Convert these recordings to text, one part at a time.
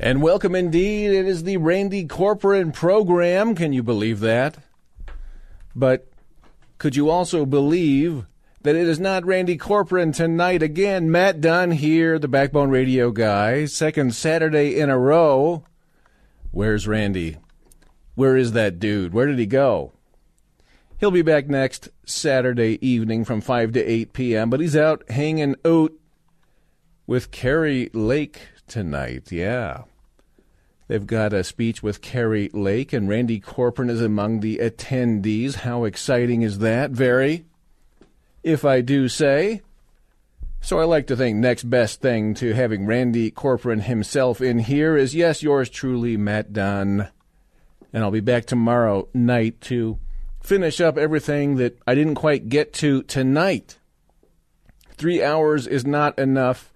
And welcome indeed. It is the Randy Corporon program. Can you believe that? But could you also believe that it is not Randy Corporon tonight again? Matt Dunn here, the Backbone Radio guy, second Saturday in a row. Where's Randy? Where is that dude? Where did he go? He'll be back next Saturday evening from 5 to 8 p.m., but he's out hanging out with Kari Lake tonight. Yeah. They've got a speech with Kari Lake, and Randy Corporon is among the attendees. How exciting is that? Very, if I do say. So I like to think next best thing to having Randy Corporon himself in here is, yes, yours truly, Matt Dunn. And I'll be back tomorrow night to finish up everything that I didn't quite get to tonight. Three hours is not enough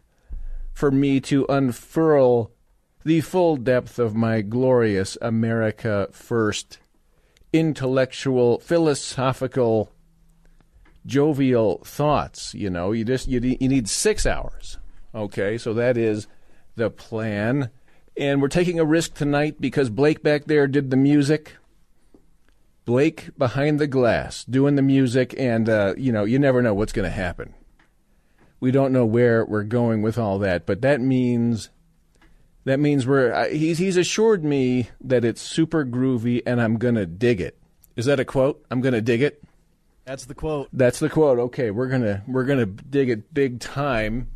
for me to unfurl the full depth of my glorious America First intellectual, philosophical, jovial thoughts. You know, you just you, you need six hours. Okay, so that is the plan. And we're taking a risk tonight because Blake back there did the music. Blake behind the glass doing the music, and uh, you know, you never know what's going to happen. We don't know where we're going with all that, but that means that means we're he's he's assured me that it's super groovy and I'm going to dig it. Is that a quote? I'm going to dig it. That's the quote. That's the quote. Okay, we're going to we're to dig it big time.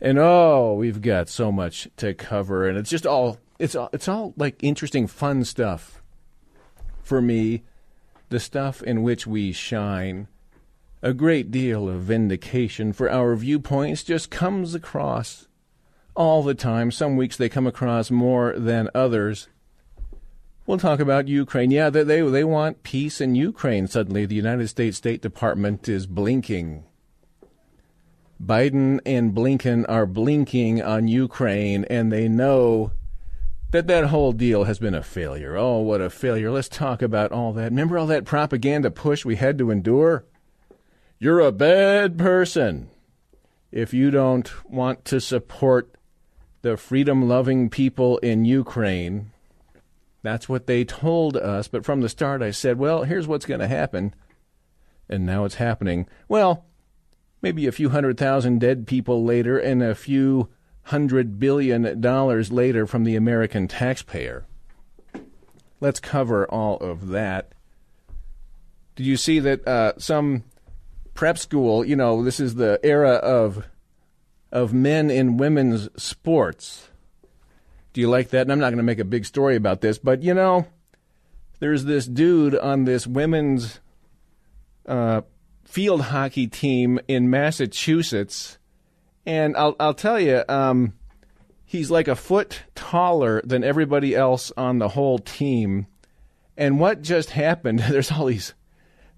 And oh, we've got so much to cover and it's just all it's all it's all like interesting fun stuff for me, the stuff in which we shine. A great deal of vindication for our viewpoints just comes across all the time. Some weeks they come across more than others. We'll talk about Ukraine. Yeah, they, they, they want peace in Ukraine. Suddenly, the United States State Department is blinking. Biden and Blinken are blinking on Ukraine, and they know that that whole deal has been a failure. Oh, what a failure. Let's talk about all that. Remember all that propaganda push we had to endure? You're a bad person if you don't want to support the freedom loving people in Ukraine. That's what they told us. But from the start, I said, well, here's what's going to happen. And now it's happening. Well, maybe a few hundred thousand dead people later and a few hundred billion dollars later from the American taxpayer. Let's cover all of that. Did you see that uh, some prep school, you know, this is the era of of men in women's sports. Do you like that? And I'm not going to make a big story about this, but you know, there's this dude on this women's uh, field hockey team in Massachusetts, and I'll I'll tell you, um, he's like a foot taller than everybody else on the whole team. And what just happened? There's all these.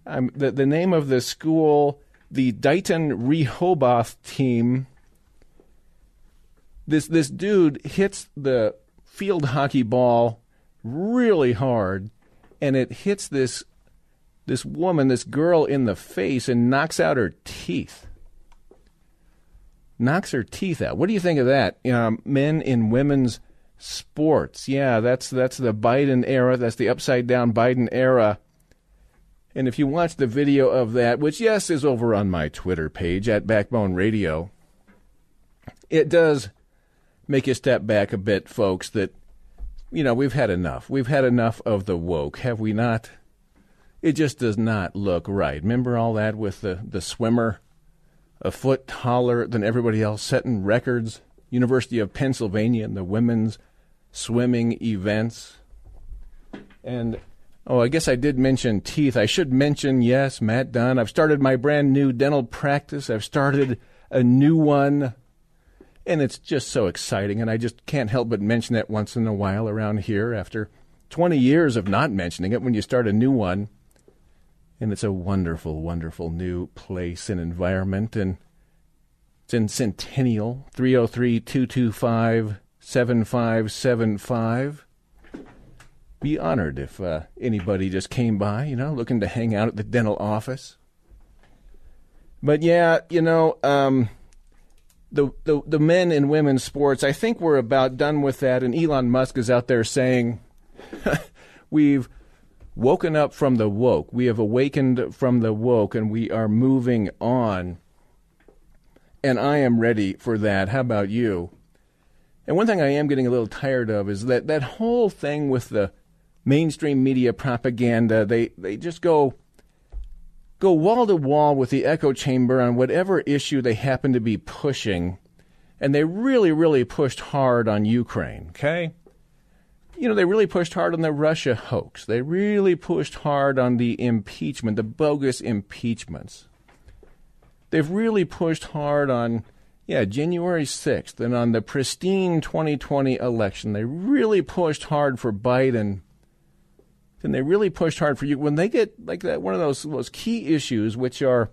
Um, the the name of the school, the Dighton Rehoboth team this this dude hits the field hockey ball really hard, and it hits this this woman, this girl in the face, and knocks out her teeth. Knocks her teeth out. What do you think of that? Um, men in women's sports. Yeah, that's that's the Biden era. That's the upside down Biden era. And if you watch the video of that, which yes is over on my Twitter page at Backbone Radio, it does make you step back a bit, folks, that, you know, we've had enough. We've had enough of the woke, have we not? It just does not look right. Remember all that with the, the swimmer, a foot taller than everybody else, setting records? University of Pennsylvania and the women's swimming events. And oh, I guess I did mention teeth. I should mention, yes, Matt Dunn. I've started my brand new dental practice. I've started a new one And it's just so exciting, and I just can't help but mention it once in a while around here after 20 years of not mentioning it when you start a new one. And it's a wonderful, wonderful new place and environment. And it's in Centennial, 303 225 7575. Be honored if uh, anybody just came by, you know, looking to hang out at the dental office. But yeah, you know, um, the, the the men and women's sports, I think we're about done with that. And Elon Musk is out there saying, "We've woken up from the woke. We have awakened from the woke, and we are moving on." And I am ready for that. How about you? And one thing I am getting a little tired of is that that whole thing with the mainstream media propaganda. They they just go go wall to wall with the echo chamber on whatever issue they happen to be pushing. And they really, really pushed hard on Ukraine, okay? You know, they really pushed hard on the Russia hoax. They really pushed hard on the impeachment, the bogus impeachments. They've really pushed hard on, yeah, January 6th and on the pristine 2020 election. They really pushed hard for Biden and they really pushed hard for you. When they get like that one of those those key issues which are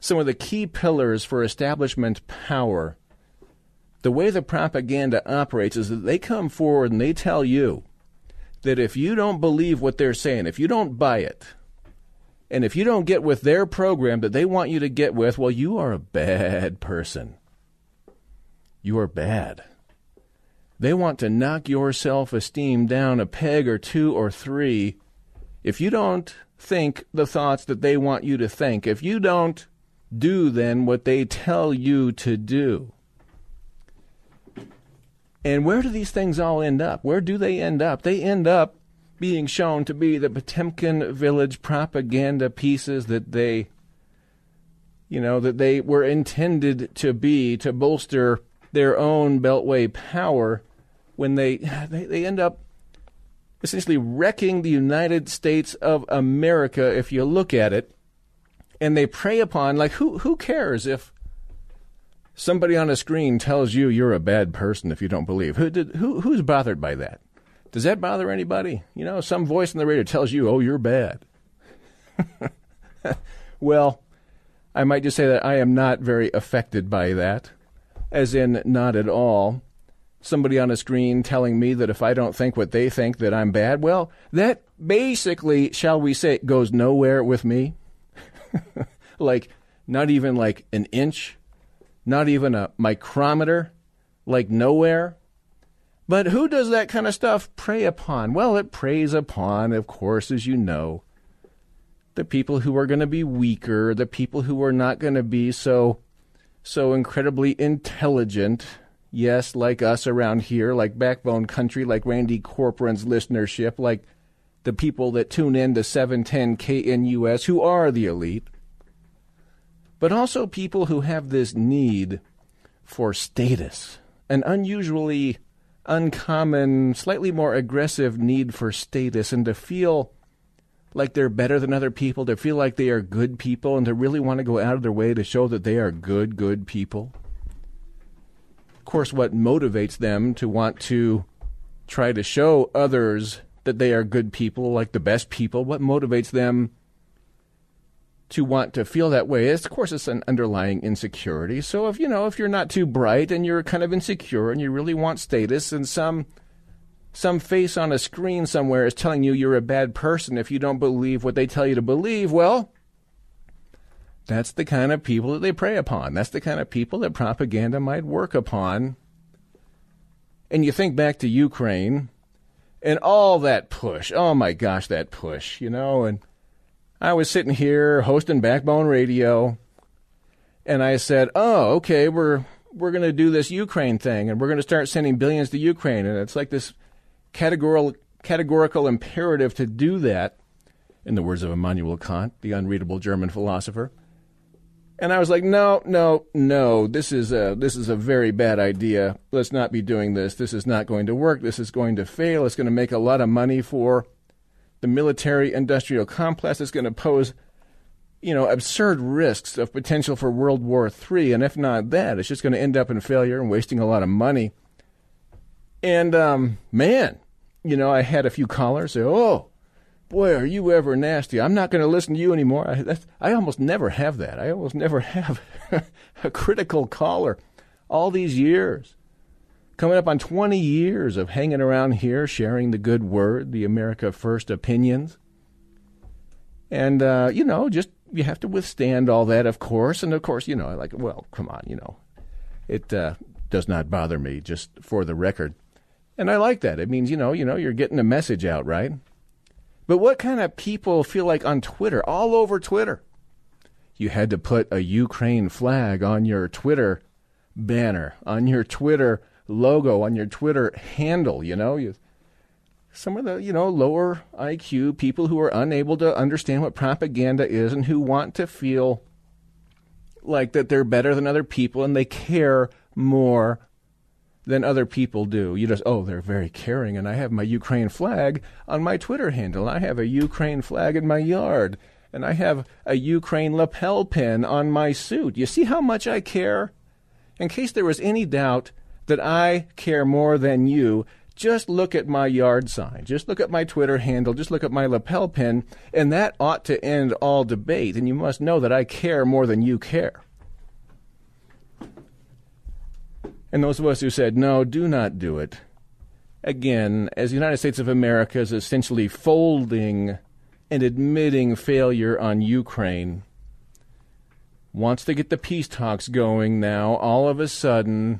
some of the key pillars for establishment power the way the propaganda operates is that they come forward and they tell you that if you don't believe what they're saying if you don't buy it and if you don't get with their program that they want you to get with well you are a bad person. You are bad they want to knock your self esteem down a peg or two or three if you don't think the thoughts that they want you to think, if you don't do then what they tell you to do. And where do these things all end up? Where do they end up? They end up being shown to be the Potemkin village propaganda pieces that they you know that they were intended to be to bolster their own beltway power when they they, they end up essentially wrecking the United States of America if you look at it. And they prey upon, like, who, who cares if somebody on a screen tells you you're a bad person if you don't believe? Who, did, who, who's bothered by that? Does that bother anybody? You know, some voice in the radio tells you, oh, you're bad. well, I might just say that I am not very affected by that, as in, not at all somebody on a screen telling me that if I don't think what they think that I'm bad, well, that basically, shall we say, goes nowhere with me. like not even like an inch, not even a micrometer, like nowhere. But who does that kind of stuff prey upon? Well, it preys upon, of course, as you know, the people who are going to be weaker, the people who are not going to be so so incredibly intelligent yes, like us around here, like Backbone Country, like Randy Corporon's listenership, like the people that tune in to 710 KNUS who are the elite, but also people who have this need for status, an unusually uncommon, slightly more aggressive need for status, and to feel like they're better than other people, to feel like they are good people, and to really want to go out of their way to show that they are good, good people of course, what motivates them to want to try to show others that they are good people, like the best people, what motivates them to want to feel that way is, of course, it's an underlying insecurity. So if you know, if you're not too bright and you're kind of insecure and you really want status, and some some face on a screen somewhere is telling you you're a bad person if you don't believe what they tell you to believe, well, that's the kind of people that they prey upon. That's the kind of people that propaganda might work upon. And you think back to Ukraine and all that push. Oh my gosh, that push, you know. And I was sitting here hosting Backbone Radio, and I said, "Oh, okay, we're we're going to do this Ukraine thing, and we're going to start sending billions to Ukraine." And it's like this categorical categorical imperative to do that. In the words of Immanuel Kant, the unreadable German philosopher. And I was like, no, no, no. This is a this is a very bad idea. Let's not be doing this. This is not going to work. This is going to fail. It's going to make a lot of money for the military industrial complex. It's going to pose you know, absurd risks of potential for World War III. And if not that, it's just going to end up in failure and wasting a lot of money. And, um, man, you know, I had a few callers say, oh, boy, are you ever nasty. I'm not going to listen to you anymore. I, I almost never have that. I almost never have a critical caller all these years. Coming up on 20 years of hanging around here, sharing the good word, the America First opinions. And, uh, you know, just you have to withstand all that, of course. And, of course, you know, I like, well, come on, you know, it uh, does not bother me, just for the record. And I like that. It means, you know, you know, you're getting a message out, right? But what kind of people feel like on Twitter, all over Twitter, you had to put a Ukraine flag on your Twitter banner, on your Twitter logo, on your Twitter handle, you know? You, some of the, you know, lower IQ people who are unable to understand what propaganda is and who want to feel like that they're better than other people and they care more than other people do. You just, oh, they're very caring, and I have my Ukraine flag on my Twitter handle. I have a Ukraine flag in my yard, and I have a Ukraine lapel pin on my suit. You see how much I care? In case there was any doubt that I care more than you, just look at my yard sign. Just look at my Twitter handle. Just look at my lapel pin, and that ought to end all debate. And you must know that I care more than you care. And those of us who said, no, do not do it, again, as the United States of America is essentially folding and admitting failure on Ukraine, wants to get the peace talks going now, all of a sudden,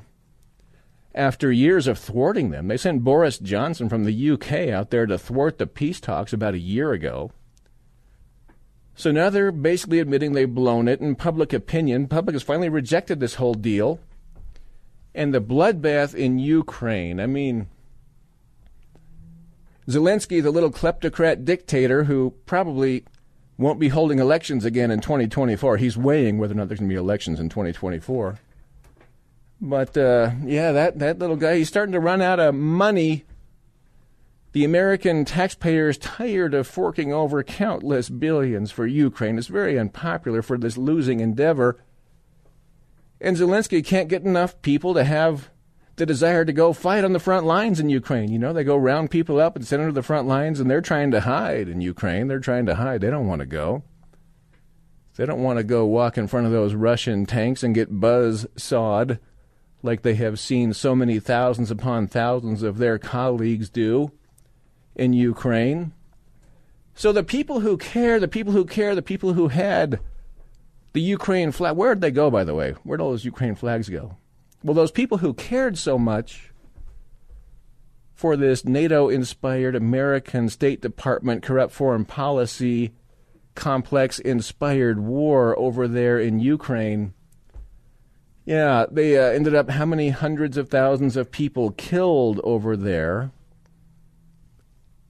after years of thwarting them, they sent Boris Johnson from the UK out there to thwart the peace talks about a year ago. So now they're basically admitting they've blown it, and public opinion, public has finally rejected this whole deal and the bloodbath in Ukraine. I mean, Zelensky, the little kleptocrat dictator who probably won't be holding elections again in 2024. He's weighing whether or not there's going to be elections in 2024. But uh, yeah, that, that little guy, he's starting to run out of money. The American taxpayer is tired of forking over countless billions for Ukraine. It's very unpopular for this losing endeavor. And Zelensky can't get enough people to have the desire to go fight on the front lines in Ukraine. You know, they go round people up and send them to the front lines, and they're trying to hide in Ukraine. They're trying to hide. They don't want to go. They don't want to go walk in front of those Russian tanks and get buzz sawed like they have seen so many thousands upon thousands of their colleagues do in Ukraine. So the people who care, the people who care, the people who had the Ukraine flag. Where'd they go, by the way? Where'd all those Ukraine flags go? Well, those people who cared so much for this NATO inspired American State Department corrupt foreign policy complex inspired war over there in Ukraine. Yeah, they uh, ended up how many hundreds of thousands of people killed over there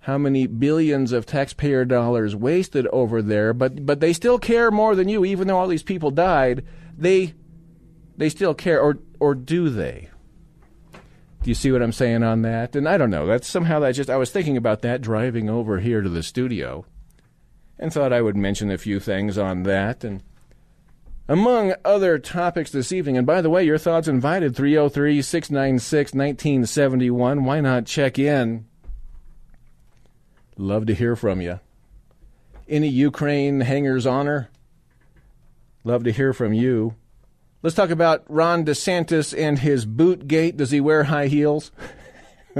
how many billions of taxpayer dollars wasted over there, but but they still care more than you, even though all these people died. They they still care, or or do they? Do you see what I'm saying on that? And I don't know. That's somehow that just I was thinking about that driving over here to the studio, and thought I would mention a few things on that and. Among other topics this evening, and by the way, your thoughts invited 303 696 1971. Why not check in? Love to hear from you. Any Ukraine hangers honor? Love to hear from you. Let's talk about Ron DeSantis and his boot gate. Does he wear high heels?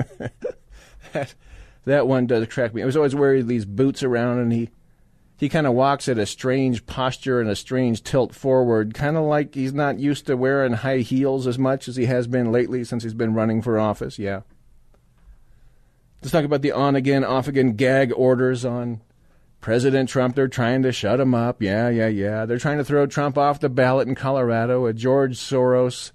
that, that one does attract me. I was always wearing these boots around, and he he kind of walks at a strange posture and a strange tilt forward, kind of like he's not used to wearing high heels as much as he has been lately since he's been running for office. Yeah. Let's talk about the on again, off again gag orders on President Trump. They're trying to shut him up. Yeah, yeah, yeah. They're trying to throw Trump off the ballot in Colorado. A George Soros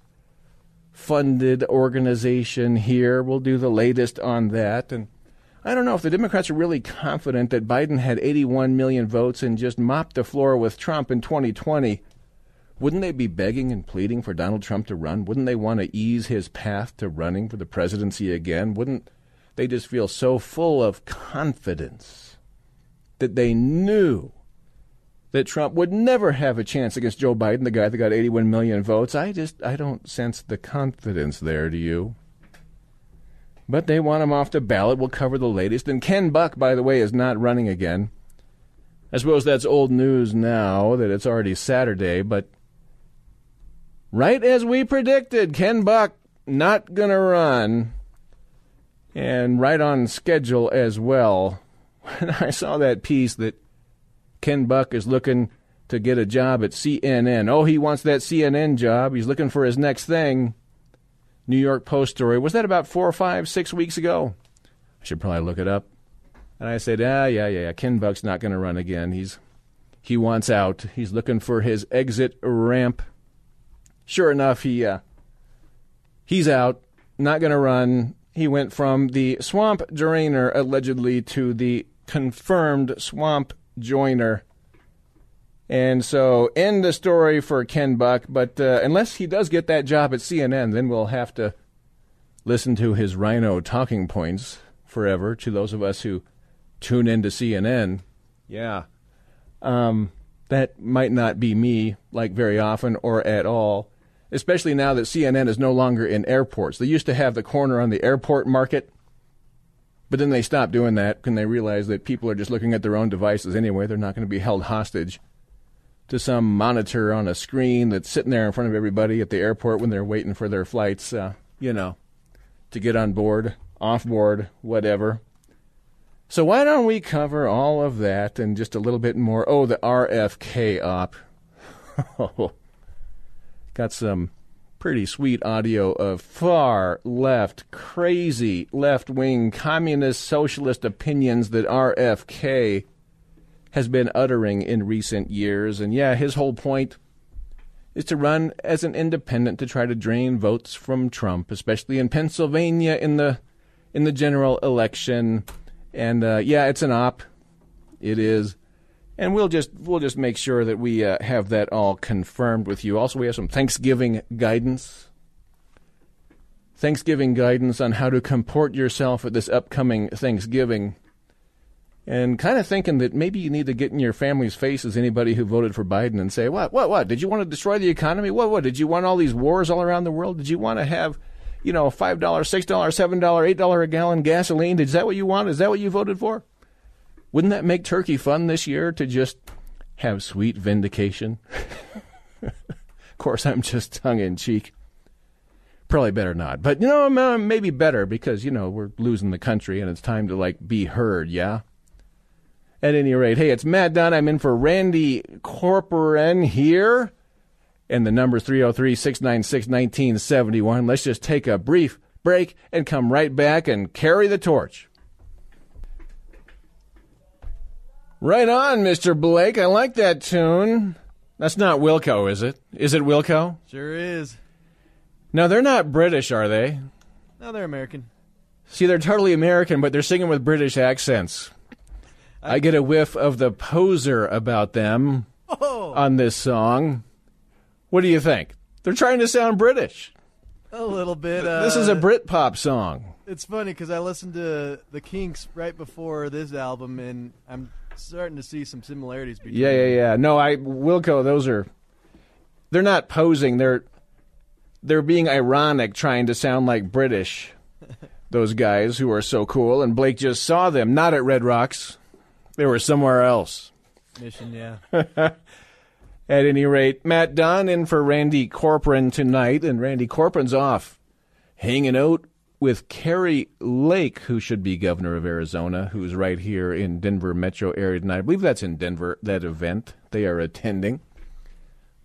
funded organization here. We'll do the latest on that. And I don't know if the Democrats are really confident that Biden had 81 million votes and just mopped the floor with Trump in 2020. Wouldn't they be begging and pleading for Donald Trump to run? Wouldn't they want to ease his path to running for the presidency again? Wouldn't they just feel so full of confidence that they knew that Trump would never have a chance against Joe Biden, the guy that got 81 million votes. I just I don't sense the confidence there, do you? But they want him off the ballot. We'll cover the latest. And Ken Buck, by the way, is not running again. I suppose that's old news now that it's already Saturday, but right as we predicted, Ken Buck not going to run and right on schedule as well. When I saw that piece that Ken Buck is looking to get a job at CNN. Oh, he wants that CNN job. He's looking for his next thing. New York Post story. Was that about four or five, six weeks ago? I should probably look it up. And I said, ah, yeah, yeah, yeah. Ken Buck's not going to run again. He's he wants out. He's looking for his exit ramp. Sure enough, he uh, he's out. Not going to run. He went from the swamp drainer allegedly to the confirmed swamp joiner. And so, end the story for Ken Buck. But uh, unless he does get that job at CNN, then we'll have to listen to his RINO talking points forever to those of us who tune in to CNN. Yeah. Um, that might not be me, like very often or at all, especially now that CNN is no longer in airports. They used to have the corner on the airport market but then they stopped doing that when they realized that people are just looking at their own devices anyway. They're not going to be held hostage to some monitor on a screen that's sitting there in front of everybody at the airport when they're waiting for their flights, uh, you know, to get on board, off board, whatever. So why don't we cover all of that and just a little bit more? Oh, the RFK op. Got some pretty sweet audio of far left, crazy left wing communist socialist opinions that RFK has been uttering in recent years. And yeah, his whole point is to run as an independent to try to drain votes from Trump, especially in Pennsylvania in the in the general election. And uh, yeah, it's an op. It is and we'll just we'll just make sure that we uh, have that all confirmed with you. Also, we have some Thanksgiving guidance. Thanksgiving guidance on how to comport yourself at this upcoming Thanksgiving. And kind of thinking that maybe you need to get in your family's face as anybody who voted for Biden and say, What, what, what? Did you want to destroy the economy? What, what? Did you want all these wars all around the world? Did you want to have, you know, $5, $6, $7, $8 a gallon gasoline? Is that what you want? Is that what you voted for? Wouldn't that make turkey fun this year to just have sweet vindication? of course, I'm just tongue in cheek. Probably better not. But, you know, maybe better because, you know, we're losing the country and it's time to, like, be heard, yeah? At any rate, hey, it's Matt Dunn. I'm in for Randy Corporon here. And the number 303 696 1971. Let's just take a brief break and come right back and carry the torch. Right on, Mr. Blake. I like that tune. That's not Wilco, is it? Is it Wilco? Sure is. No, they're not British, are they? No, they're American. See, they're totally American, but they're singing with British accents. I, I get a whiff of the poser about them oh. on this song. What do you think? They're trying to sound British. A little bit. Uh, this is a Brit pop song. It's funny because I listened to the Kinks right before this album, and I'm starting to see some similarities between. Yeah, yeah, yeah. No, I Wilco. Those are they're not posing. They're they're being ironic, trying to sound like British. those guys who are so cool, and Blake just saw them not at Red Rocks. They were somewhere else. Mission, yeah. At any rate, Matt Dunn in for Randy Corporon tonight, and Randy Corporon's off hanging out with Kari Lake, who should be governor of Arizona, who's right here in Denver metro area tonight. I believe that's in Denver, that event they are attending.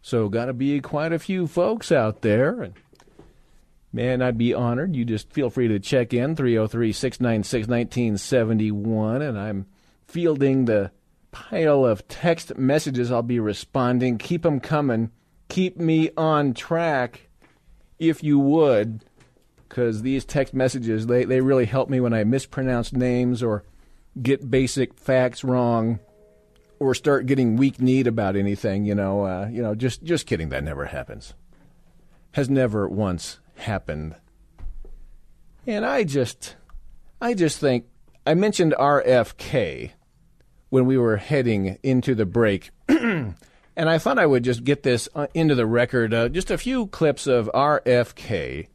So, got to be quite a few folks out there. And man, I'd be honored. You just feel free to check in 303 696 1971. And I'm fielding the pile of text messages I'll be responding. Keep them coming. Keep me on track if you would because these text messages they, they really help me when I mispronounce names or get basic facts wrong or start getting weak kneed about anything. You know, uh, you know, just just kidding. That never happens. Has never once happened. And I just, I just think I mentioned RFK when we were heading into the break. and I thought I would just get this uh, into the record. Uh, just a few clips of RFK,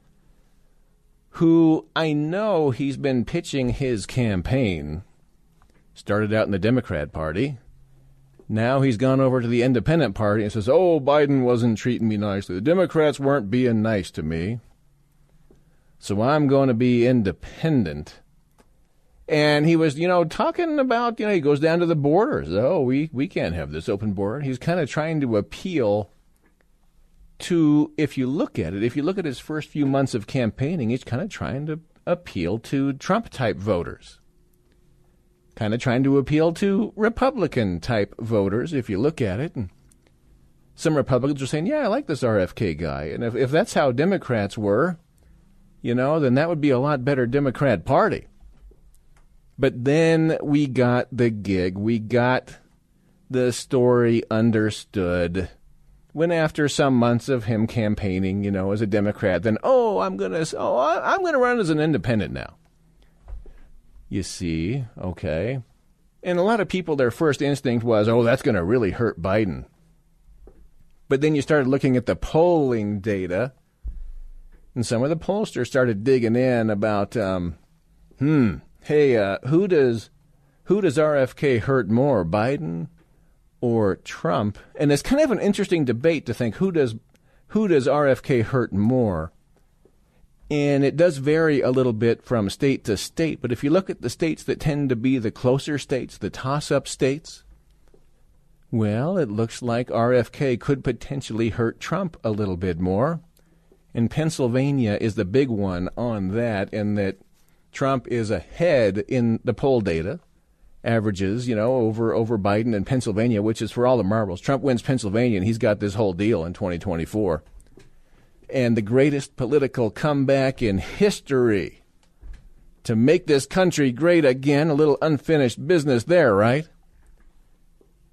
who I know he's been pitching his campaign. Started out in the Democrat Party. Now he's gone over to the Independent Party and says, Oh, Biden wasn't treating me nicely. The Democrats weren't being nice to me. So I'm going to be independent. And he was, you know, talking about, you know, he goes down to the borders. Oh, we, we can't have this open border. He's kind of trying to appeal to, if you look at it, if you look at his first few months of campaigning, he's kind of trying to appeal to Trump type voters. Kind of trying to appeal to Republican type voters, if you look at it. And some Republicans are saying, yeah, I like this RFK guy. And if, if that's how Democrats were, you know, then that would be a lot better Democrat Party. But then we got the gig. We got the story understood. When after some months of him campaigning, you know, as a Democrat, then oh, I'm gonna oh, I'm gonna run as an independent now. You see, okay, and a lot of people, their first instinct was, oh, that's gonna really hurt Biden. But then you started looking at the polling data, and some of the pollsters started digging in about, um, hmm, Hey, uh, who does who does RFK hurt more, Biden or Trump? And it's kind of an interesting debate to think who does who does RFK hurt more. And it does vary a little bit from state to state, but if you look at the states that tend to be the closer states, the toss up states, well, it looks like RFK could potentially hurt Trump a little bit more. And Pennsylvania is the big one on that, in that Trump is ahead in the poll data averages, you know, over over Biden and Pennsylvania, which is for all the marbles. Trump wins Pennsylvania, and he's got this whole deal in 2024. And the greatest political comeback in history to make this country great again. A little unfinished business there, right?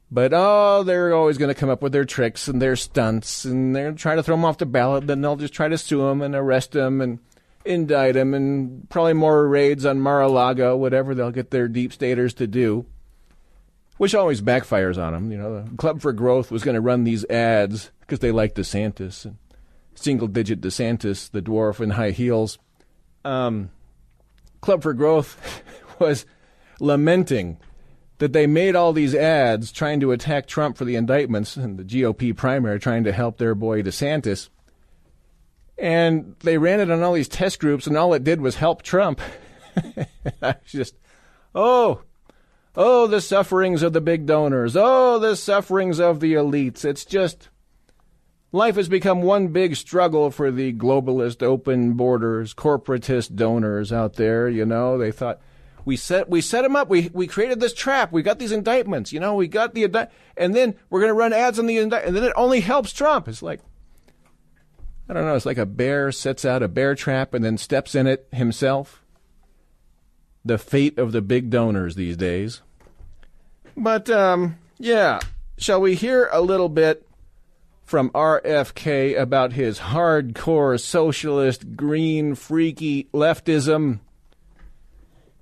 But oh, they're always going to come up with their tricks and their stunts, and they're trying to try to throw him off the ballot. Then they'll just try to sue him and arrest him and indict him and probably more raids on Mar-a-Lago, whatever they'll get their deep staters to do, which always backfires on them. You know, the Club for Growth was going to run these ads because they like DeSantis and single-digit DeSantis, the dwarf in high heels. Um, Club for Growth was lamenting that they made all these ads trying to attack Trump for the indictments and the GOP primary trying to help their boy DeSantis and they ran it on all these test groups, and all it did was help Trump. I was just, oh, oh, the sufferings of the big donors. Oh, the sufferings of the elites. It's just, life has become one big struggle for the globalist, open borders, corporatist donors out there. You know, they thought, we set we set them up. We we created this trap. We got these indictments. You know, we got the and then we're going to run ads on the indictment, and then it only helps Trump. It's like, I don't know, it's like a bear sets out a bear trap and then steps in it himself. The fate of the big donors these days. But, um, yeah, shall we hear a little bit from RFK about his hardcore socialist, green, freaky leftism?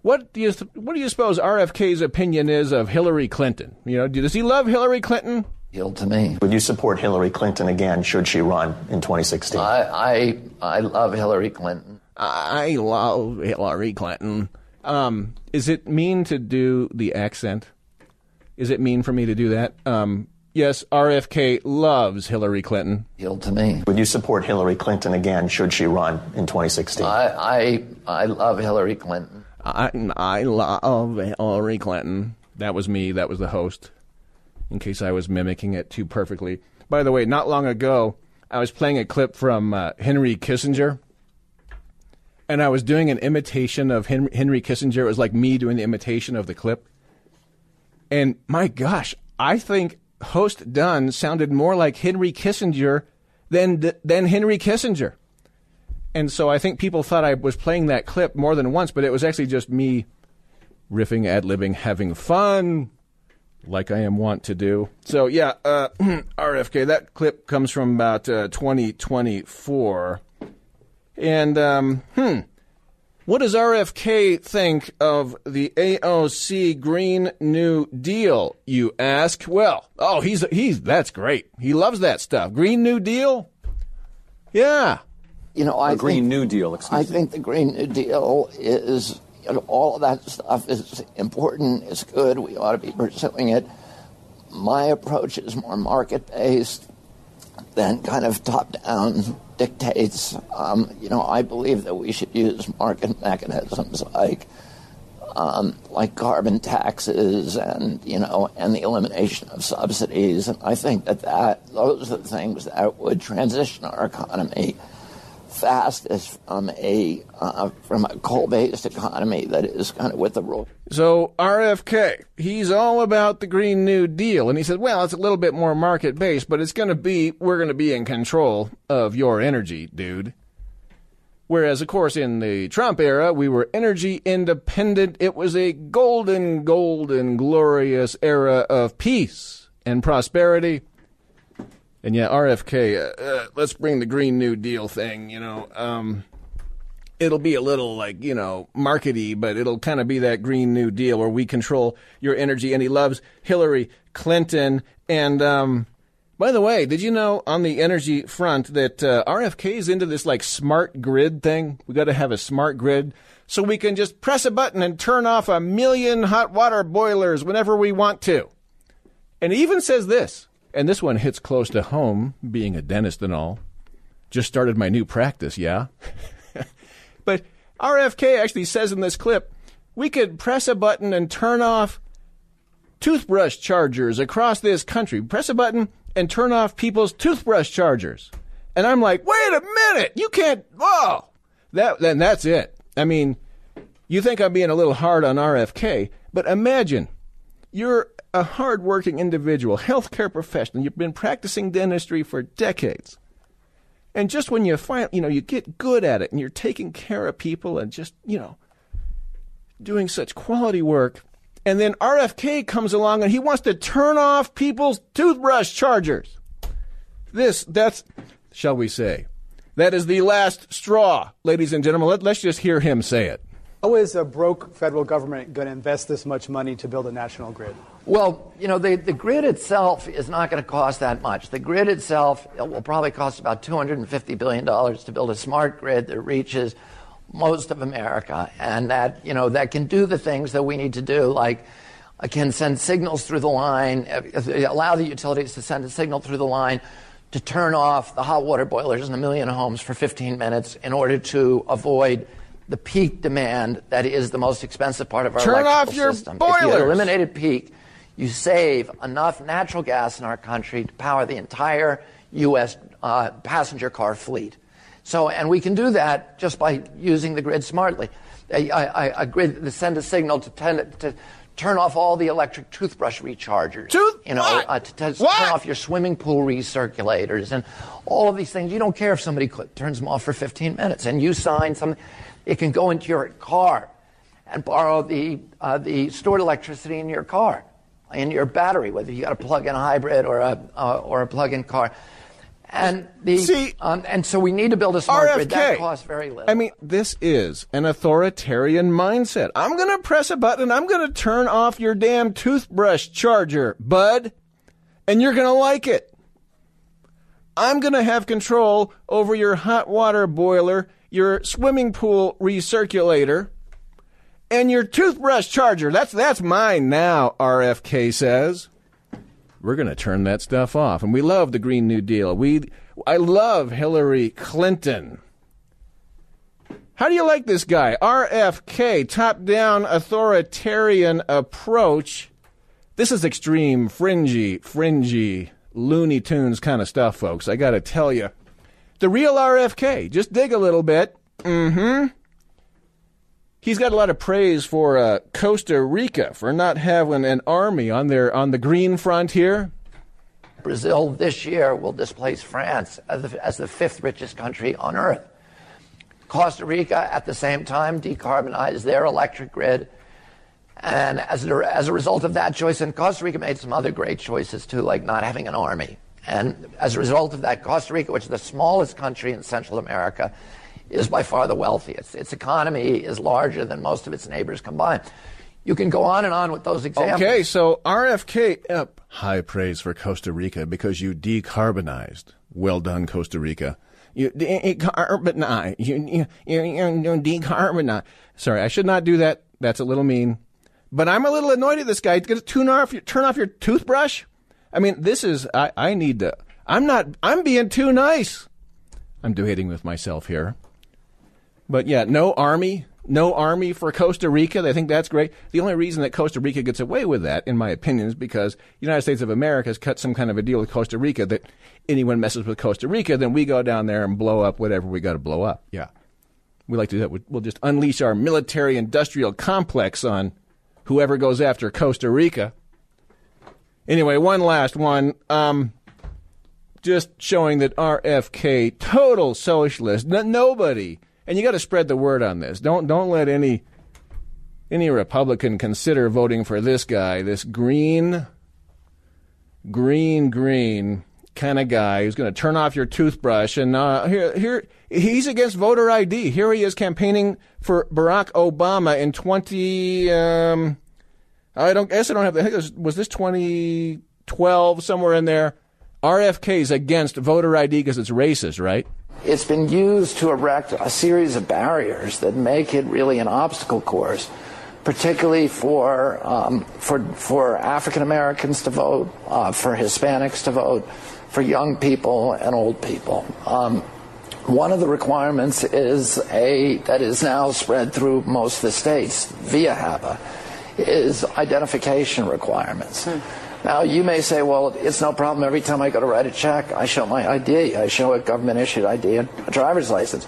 What do you what do you suppose RFK's opinion is of Hillary Clinton? You know, does he love Hillary Clinton? To me. Would you support Hillary Clinton again should she run in 2016? I I, I love Hillary Clinton. I love Hillary Clinton. Um, is it mean to do the accent? Is it mean for me to do that? Um, yes, RFK loves Hillary Clinton. to me. Would you support Hillary Clinton again should she run in 2016? I I, I love Hillary Clinton. I I love Hillary Clinton. That was me. That was the host in case I was mimicking it too perfectly. By the way, not long ago, I was playing a clip from uh, Henry Kissinger, and I was doing an imitation of Hen- Henry Kissinger. It was like me doing the imitation of the clip. And my gosh, I think host Dunn sounded more like Henry Kissinger than than Henry Kissinger. And so I think people thought I was playing that clip more than once, but it was actually just me riffing, ad libbing, having fun, like I am wont to do. So yeah, uh, RFK. That clip comes from about uh, 2024, and um, hmm, What does RFK think of the AOC Green New Deal, you ask? Well, oh, he's he's that's great. He loves that stuff. Green New Deal? Yeah. You know, I A Green think, New Deal, excuse I me. think the Green New Deal is you know, all of that stuff is important. It's good. We ought to be pursuing it. My approach is more market based than kind of top down dictates. Um, you know, I believe that we should use market mechanisms like um, like carbon taxes and you know and the elimination of subsidies. And I think that that those are the things that would transition our economy fastest from a uh, from a coal-based economy that is kind of with the rule. So RFK, he's all about the Green New Deal, and he said, "Well, it's a little bit more market based, but it's going to be we're going to be in control of your energy, dude." Whereas, of course, in the Trump era, we were energy independent. It was a golden, golden, glorious era of peace and prosperity. And yeah, RFK, uh, uh, let's bring the Green New Deal thing, you know. Um, it'll be a little like, you know, markety, but it'll kind of be that Green New Deal where we control your energy. And he loves Hillary Clinton. And, um, by the way, did you know on the energy front that uh, RFK is into this like smart grid thing? We got to have a smart grid so we can just press a button and turn off a million hot water boilers whenever we want to. And he even says this, and this one hits close to home, being a dentist and all. Just started my new practice, yeah? but RFK actually says in this clip we could press a button and turn off toothbrush chargers across this country. Press a button and turn off people's toothbrush chargers. And I'm like, wait a minute, you can't. Oh, that then that's it. I mean, you think I'm being a little hard on RFK, but imagine you're a hardworking individual, healthcare professional. You've been practicing dentistry for decades. And just when you find, you know, you get good at it and you're taking care of people and just, you know, doing such quality work. And then RFK comes along and he wants to turn off people's toothbrush chargers. This, that's, shall we say, that is the last straw, ladies and gentlemen. Let, let's just hear him say it. How is a broke federal government going to invest this much money to build a national grid? Well, you know, the, the grid itself is not going to cost that much. The grid itself it will probably cost about $250 billion to build a smart grid that reaches most of America and that, you know, that can do the things that we need to do, like uh, can send signals through the line, uh, uh, allow the utilities to send a signal through the line to turn off the hot water boilers in a million homes for 15 minutes in order to avoid the peak demand that is the most expensive part of our Turn electrical off your system. If you boilers. eliminated peak, you save enough natural gas in our country to power the entire U.S. Uh, passenger car fleet. So, and we can do that just by using the grid smartly. A, a, a grid that send a signal to, tend, to turn off all the electric toothbrush rechargers. Tooth- you know, uh, to, to turn off your swimming pool recirculators and all of these things. You don't care if somebody turns them off for 15 minutes, and you sign something. It can go into your car and borrow the uh, the stored electricity in your car, in your battery, whether you got a plug-in hybrid or a uh, or a plug-in car. And the See- um, and so we need to build a smart grid that costs very little. I mean, this is an authoritarian mindset. I'm going to press a button. I'm going to turn off your damn toothbrush charger, bud, and you're going to like it. I'm going to have control over your hot water boiler, your swimming pool recirculator, and your toothbrush charger. That's that's mine now, RFK says. We're going to turn that stuff off. And we love the Green New Deal. We I love Hillary Clinton. How do you like this guy? RFK, top down authoritarian approach. This is extreme, fringy, fringy, Looney Tunes kind of stuff, folks. I got to tell you. The real RFK, just dig a little bit. Mm hmm. He's got a lot of praise for uh, Costa Rica for not having an army on their on the green front here. Brazil this year will displace France as the, as the fifth richest country on earth. Costa Rica, at the same time, decarbonized their electric grid. And as a, as a result of that choice, and Costa Rica made some other great choices too, like not having an army. And as a result of that, Costa Rica, which is the smallest country in Central America, is by far the wealthiest. Its economy is larger than most of its neighbors combined. You can go on and on with those examples. Okay, so RFK, uh, high praise for Costa Rica because you decarbonized. Well done, Costa Rica. You decarbonize. You, you, you, you decarbonize. Sorry, I should not do that. That's a little mean. But I'm a little annoyed at this guy. Get to tune off your, turn off your toothbrush. I mean, this is, I, I need to, I'm not, I'm being too nice. I'm debating with myself here. But yeah, no army, no army for Costa Rica. They think that's great. The only reason that Costa Rica gets away with that, in my opinion, is because the United States of America has cut some kind of a deal with Costa Rica that anyone messes with Costa Rica, then we go down there and blow up whatever we got to blow up. Yeah. We like to do that. We'll just unleash our military industrial complex on whoever goes after Costa Rica. Anyway, one last one. Um, just showing that RFK, total socialist, n- nobody, and you got to spread the word on this. Don't don't let any any Republican consider voting for this guy, this green, green, green kind of guy who's going to turn off your toothbrush. And uh, here, here, he's against voter ID. Here he is campaigning for Barack Obama in 20. Um, I don't guess I don't have. Think was, was this 2012 somewhere in there. RFK's against voter ID because it's racist, right? It's been used to erect a series of barriers that make it really an obstacle course, particularly for um, for for African Americans to vote, uh, for Hispanics to vote, for young people and old people. Um, one of the requirements is a that is now spread through most of the states via HAVA is identification requirements. Hmm. Now, you may say, well, it's no problem. Every time I go to write a check, I show my ID. I show a government issued ID and a driver's license.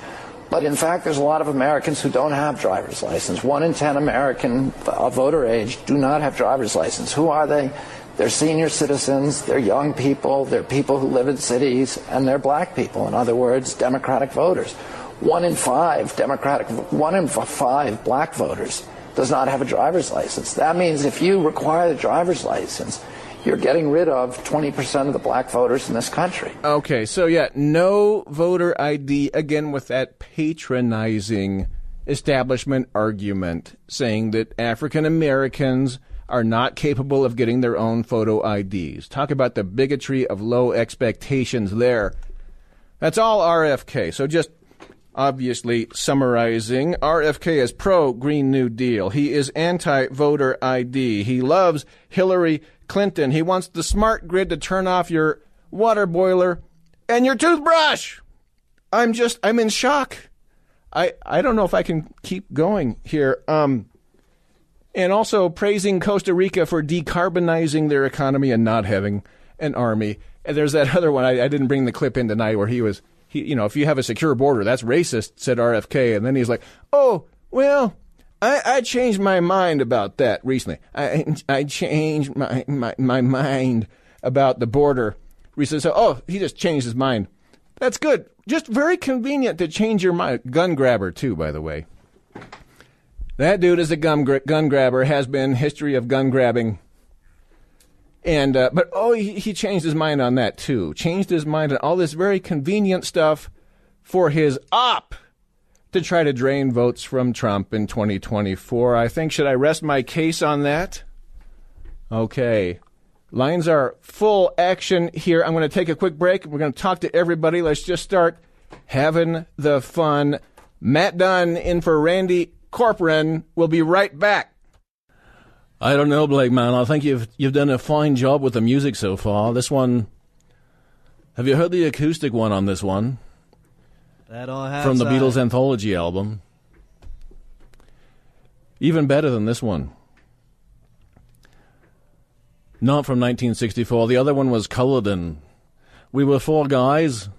But in fact, there's a lot of Americans who don't have driver's license. One in ten American voter age do not have driver's license. Who are they? They're senior citizens, they're young people, they're people who live in cities, and they're black people. In other words, Democratic voters. One in five Democratic, one in five black voters does not have a driver's license. That means if you require the driver's license, you're getting rid of 20% of the black voters in this country. Okay, so yeah, no voter ID, again, with that patronizing establishment argument saying that African Americans are not capable of getting their own photo IDs. Talk about the bigotry of low expectations there. That's all RFK. So just obviously summarizing, RFK is pro Green New Deal. He is anti voter ID. He loves Hillary Clinton. He wants the smart grid to turn off your water boiler and your toothbrush. I'm just, I'm in shock. I, I don't know if I can keep going here. Um, and also praising Costa Rica for decarbonizing their economy and not having an army. And there's that other one. I, I didn't bring the clip in tonight where he was he, you know, if you have a secure border, that's racist, said RFK. And then he's like, oh, well, I, I changed my mind about that recently. I, I changed my, my, my mind about the border recently. So, oh, he just changed his mind. That's good. Just very convenient to change your mind. Gun grabber, too, by the way. That dude is a gun, gun grabber, has been history of gun grabbing and uh, but oh, he, he changed his mind on that too. Changed his mind on all this very convenient stuff for his op to try to drain votes from Trump in 2024. I think should I rest my case on that? Okay. Lines are full action here. I'm going to take a quick break. We're going to talk to everybody. Let's just start having the fun. Matt Dunn in for Randy Corporon. We'll be right back. I don't know, Blake, man. I think you've you've done a fine job with the music so far. This one, have you heard the acoustic one on this one? That all has from the Beatles anthology album. Even better than this one. Not from 1964. The other one was Culloden. We were four guys,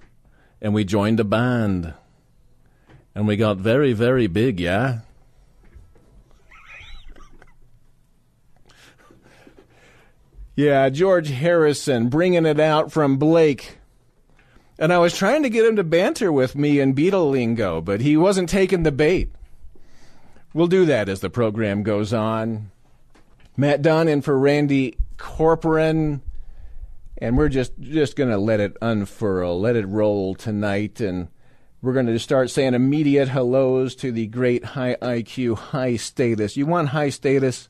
and we joined a band, and we got very, very big. Yeah. Yeah, George Harrison bringing it out from Blake. And I was trying to get him to banter with me in Beatle lingo, but he wasn't taking the bait. We'll do that as the program goes on. Matt Dunn in for Randy Corporon. And we're just, just going to let it unfurl, let it roll tonight. And We're going to start saying immediate hellos to the great high IQ, high status. You want high status?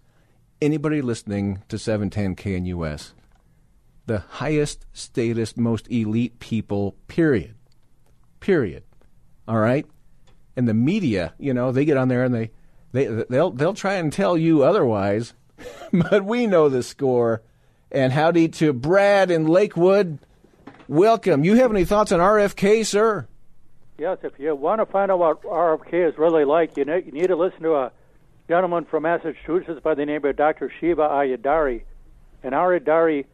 Anybody listening to 710 KNUS? The highest status, most elite people, period. Period. All right? And the media, you know, they get on there and they, they they'll they'll try and tell you otherwise, but we know the score. And howdy to Brad in Lakewood. Welcome. You have any thoughts on RFK, sir? Yes, if you want to find out what RFK is really like, you, know, you need to listen to a gentleman from Massachusetts by the name of Dr. Shiva Ayyadurai. And Ayyadurai,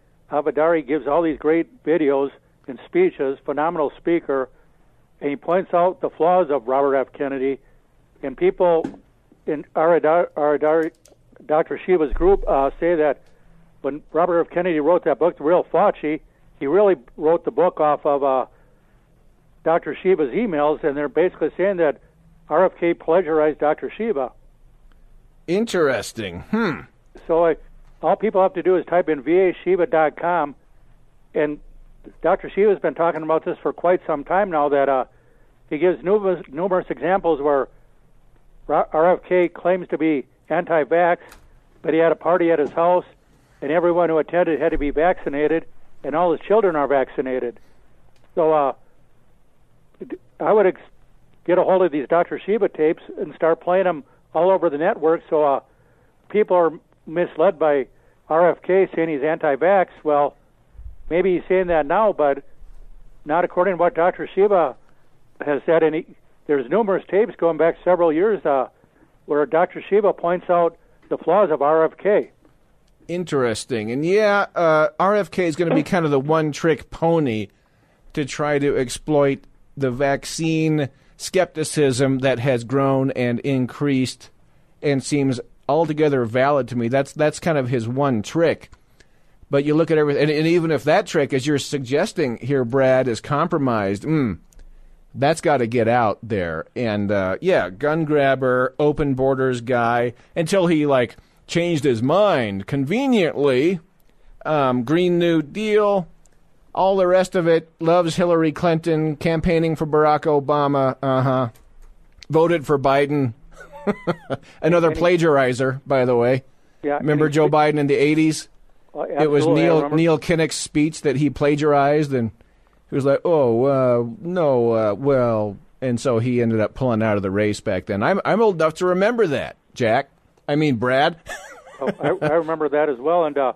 Ayyadurai gives all these great videos and speeches, phenomenal speaker, and he points out the flaws of Robert F. Kennedy. And people in Ayyadurai, Dr. Shiva's group uh, say that when Robert F. Kennedy wrote that book, The Real Fauci, he really wrote the book off of uh, Dr. Shiva's emails, and they're basically saying that RFK plagiarized Dr. Shiva. Interesting. Hmm. So uh, all people have to do is type in vashiva.com, and Dr. Shiva's been talking about this for quite some time now. That uh, he gives numerous, numerous examples where RFK claims to be anti-vax, but he had a party at his house, and everyone who attended had to be vaccinated, and all his children are vaccinated. So uh, I would ex- get a hold of these Dr. Shiva tapes and start playing them all over the network so uh, people are misled by RFK saying he's anti-vax. Well, maybe he's saying that now, but not according to what Dr. Shiva has said. And he, there's numerous tapes going back several years uh, where Dr. Shiva points out the flaws of RFK. Interesting. And yeah, uh, RFK is going to be kind of the one trick pony to try to exploit the vaccine skepticism that has grown and increased and seems altogether valid to me. That's that's kind of his one trick. But you look at everything, and, and even if that trick, as you're suggesting here, Brad, is compromised, mm, that's got to get out there. And uh, yeah, gun grabber, open borders guy, until he like changed his mind conveniently. Um, Green New Deal, all the rest of it loves Hillary Clinton, campaigning for Barack Obama. Uh huh. Voted for Biden. Another plagiarizer, by the way. Yeah. Remember Joe Biden in the '80s? Well, it was Neil Neil Kinnock's speech that he plagiarized, and he was like, "Oh, uh, no, uh, well," and so he ended up pulling out of the race back then. I'm I'm old enough to remember that, Jack. I mean, Brad. oh, I, I remember that as well. And uh,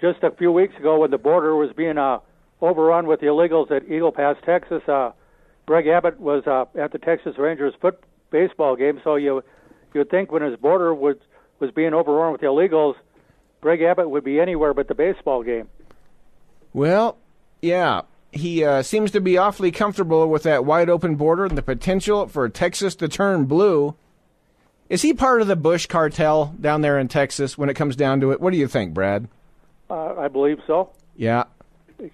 just a few weeks ago, when the border was being uh, overrun with the illegals at Eagle Pass, Texas. Uh, Greg Abbott was at the Texas Rangers foot baseball game, so you you would think when his border was was being overrun with illegals, Greg Abbott would be anywhere but the baseball game. Well, yeah, he uh, seems to be awfully comfortable with that wide open border and the potential for Texas to turn blue. Is he part of the Bush cartel down there in Texas when it comes down to it? What do you think, Brad? Uh, I believe so. Yeah,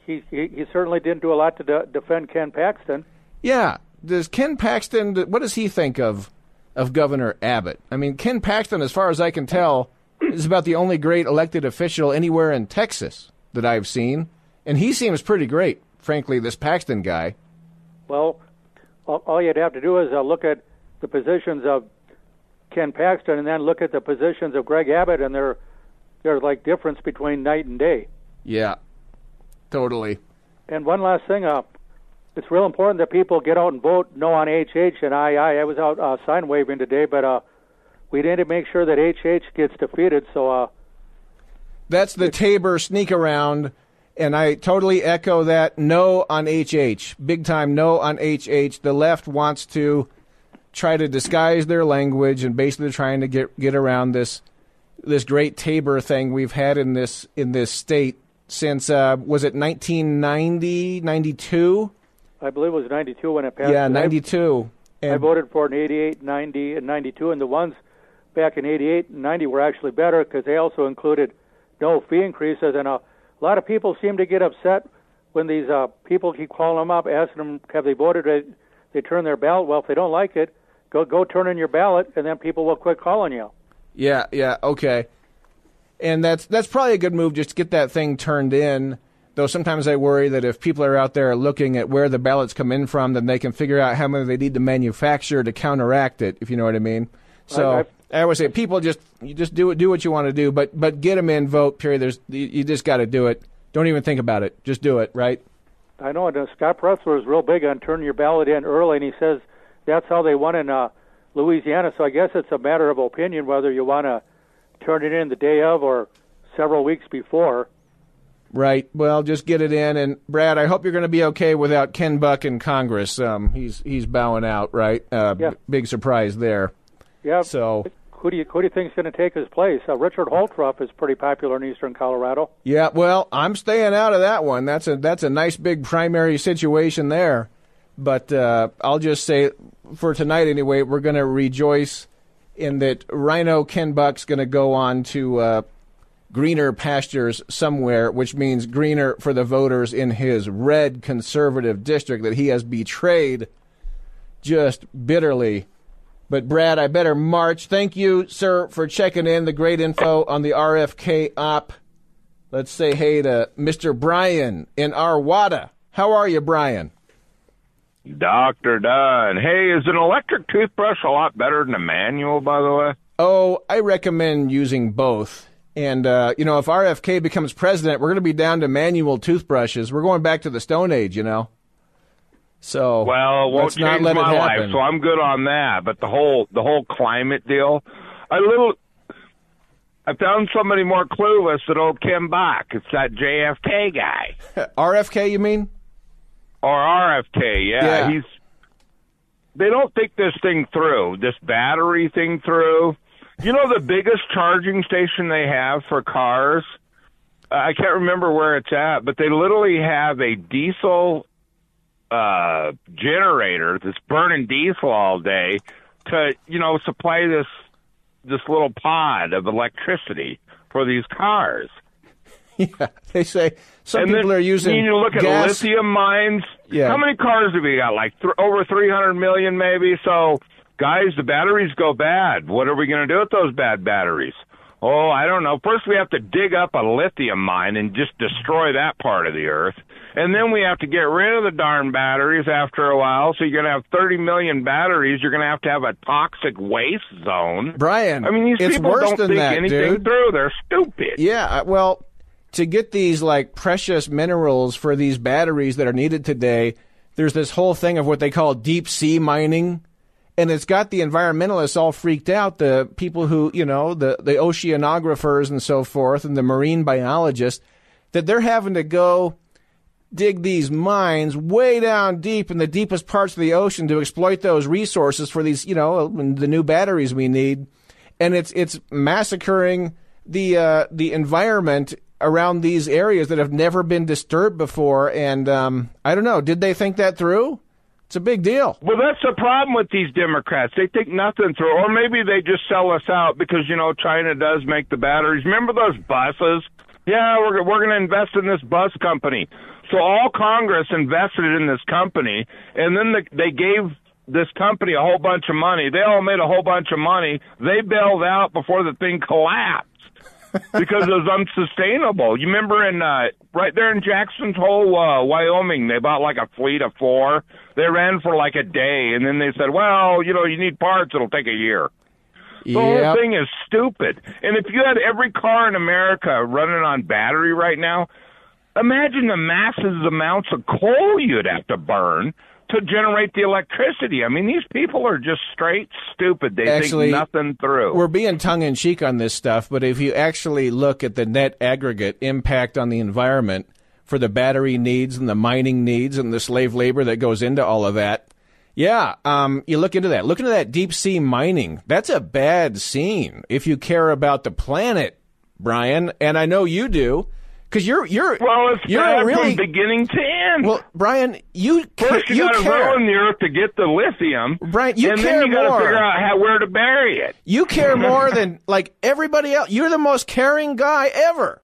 he, he, he certainly didn't do a lot to de- defend Ken Paxton. Yeah, does Ken Paxton? What does he think of of Governor Abbott? I mean, Ken Paxton, as far as I can tell, is about the only great elected official anywhere in Texas that I've seen, and he seems pretty great. Frankly, this Paxton guy. Well, all, you'd have to do is uh, look at the positions of Ken Paxton, and then look at the positions of Greg Abbott, and they're they're like difference between night and day. Yeah, Totally. And one last thing, uh, it's real important that people get out and vote no on HH and II. I I was out uh, sign waving today, but uh, we need to make sure that HH gets defeated. So uh, that's the Tabor sneak around, and I totally echo that. No on HH, big time. No on HH. The left wants to try to disguise their language and basically trying to get get around this this great Tabor thing we've had in this in this state since uh, was it 1990, 92? I believe it was 92 when it passed. Yeah, 92. I, I voted for it in 88, 90, and 92, and the ones back in 88 and 90 were actually better because they also included no fee increases. And a lot of people seem to get upset when these uh, people keep calling them up, asking them, have they voted? They, they turn their ballot. Well, if they don't like it, go go turn in your ballot, and then people will quit calling you. Yeah, yeah, okay and that's that's probably a good move just to get that thing turned in. Though sometimes I worry that if people are out there looking at where the ballots come in from, then they can figure out how many they need to manufacture to counteract it. If you know what I mean. So I- I, I- always say people just you just do it, do what you want to do, but but get them in, vote. Period. There's you, you just got to do it. Don't even think about it. Just do it. Right. I know. And uh, Scott Presler is real big on turning your ballot in early, and he says that's how they won in uh, Louisiana. So I guess it's a matter of opinion whether you want to turn it in the day of or several weeks before. Right. Well, just get it in. And Brad, I hope you're going to be okay without Ken Buck in Congress. Um, he's he's bowing out. Right. Uh, Yeah. b- big surprise there. Yeah. So Who do you who do you think is going to take his place? Uh, Richard Holtorf is pretty popular in eastern Colorado. yeah. Well, I'm staying out of that one. That's a that's a nice big primary situation there. But uh, I'll just say for tonight anyway, we're going to rejoice in that RINO Ken Buck's going to go on to uh, greener pastures somewhere, which means greener for the voters in his red conservative district that he has betrayed just bitterly. But Brad, I better march. Thank you, sir, for checking in. The great info on the RFK op. Let's say hey to Mr. Brian in Arvada. How are you, Brian? Dr. Dunn. Hey, is an electric toothbrush a lot better than a manual, by the way? Oh, I recommend using both. And, uh, you know, if RFK becomes president, we're going to be down to manual toothbrushes. We're going back to the Stone Age, you know? So, Well, it won't let's not change let my it life, so I'm good on that. But the whole the whole climate deal, I little. I found somebody more clueless than old Ken Buck. It's that JFK guy RFK, you mean? or RFK. Yeah, Yeah. he's. They don't think this thing through, this battery thing through. You know the biggest charging station they have for cars. Uh, I can't remember where it's at, but they literally have a diesel uh, generator that's burning diesel all day to, you know, supply this this little pod of electricity for these cars. Yeah. They say some and people then are using you look at gas. lithium mines. Yeah. How many cars have we got? Like th- over 300 million, maybe. So, guys, the batteries go bad. What are we going to do with those bad batteries? Oh, I don't know. First, we have to dig up a lithium mine and just destroy that part of the earth. And then we have to get rid of the darn batteries after a while. So you're going to have 30 million batteries. You're going to have to have a toxic waste zone. Brian, I mean, these it's people worse don't than think that, anything dude. through. They're stupid. Yeah, uh, well, to get these like precious minerals for these batteries that are needed today, there's this whole thing of what they call deep sea mining. And it's got the environmentalists all freaked out, the people who, you know, the, the oceanographers and so forth, and the marine biologists, that they're having to go dig these mines way down deep in the deepest parts of the ocean to exploit those resources for these, you know, the new batteries we need. And it's it's massacring the uh, the environment around these areas that have never been disturbed before. And um, I don't know, did they think that through? It's a big deal. Well, that's the problem with these Democrats. They think nothing through, or maybe they just sell us out because you know China does make the batteries. Remember those buses? Yeah, we're we're going to invest in this bus company. So all Congress invested in this company, and then the, they gave this company a whole bunch of money. They all made a whole bunch of money. They bailed out before the thing collapsed because it was unsustainable. You remember in uh, right there in Jackson's Hole, uh, Wyoming, they bought like a fleet of four. They ran for like a day, and then they said, "Well, you know, you need parts; it'll take a year." The whole thing is stupid. And if you had every car in America running on battery right now, imagine the massive amounts of coal you'd have to burn to generate the electricity. I mean, these people are just straight stupid. They Actually, think nothing through. We're being tongue in cheek on this stuff, but if you actually look at the net aggregate impact on the environment for the battery needs and the mining needs and the slave labor that goes into all of that, yeah, um, you look into that. Look into that deep sea mining. That's a bad scene if you care about the planet, Brian, and I know you do. Because you're you're well, it's you're really from beginning to end. well, Brian. You First, you, you got to care. ruin the earth to get the lithium, Brian, you and care then you got to figure out how where to bury it. You care more than like everybody else. You're the most caring guy ever.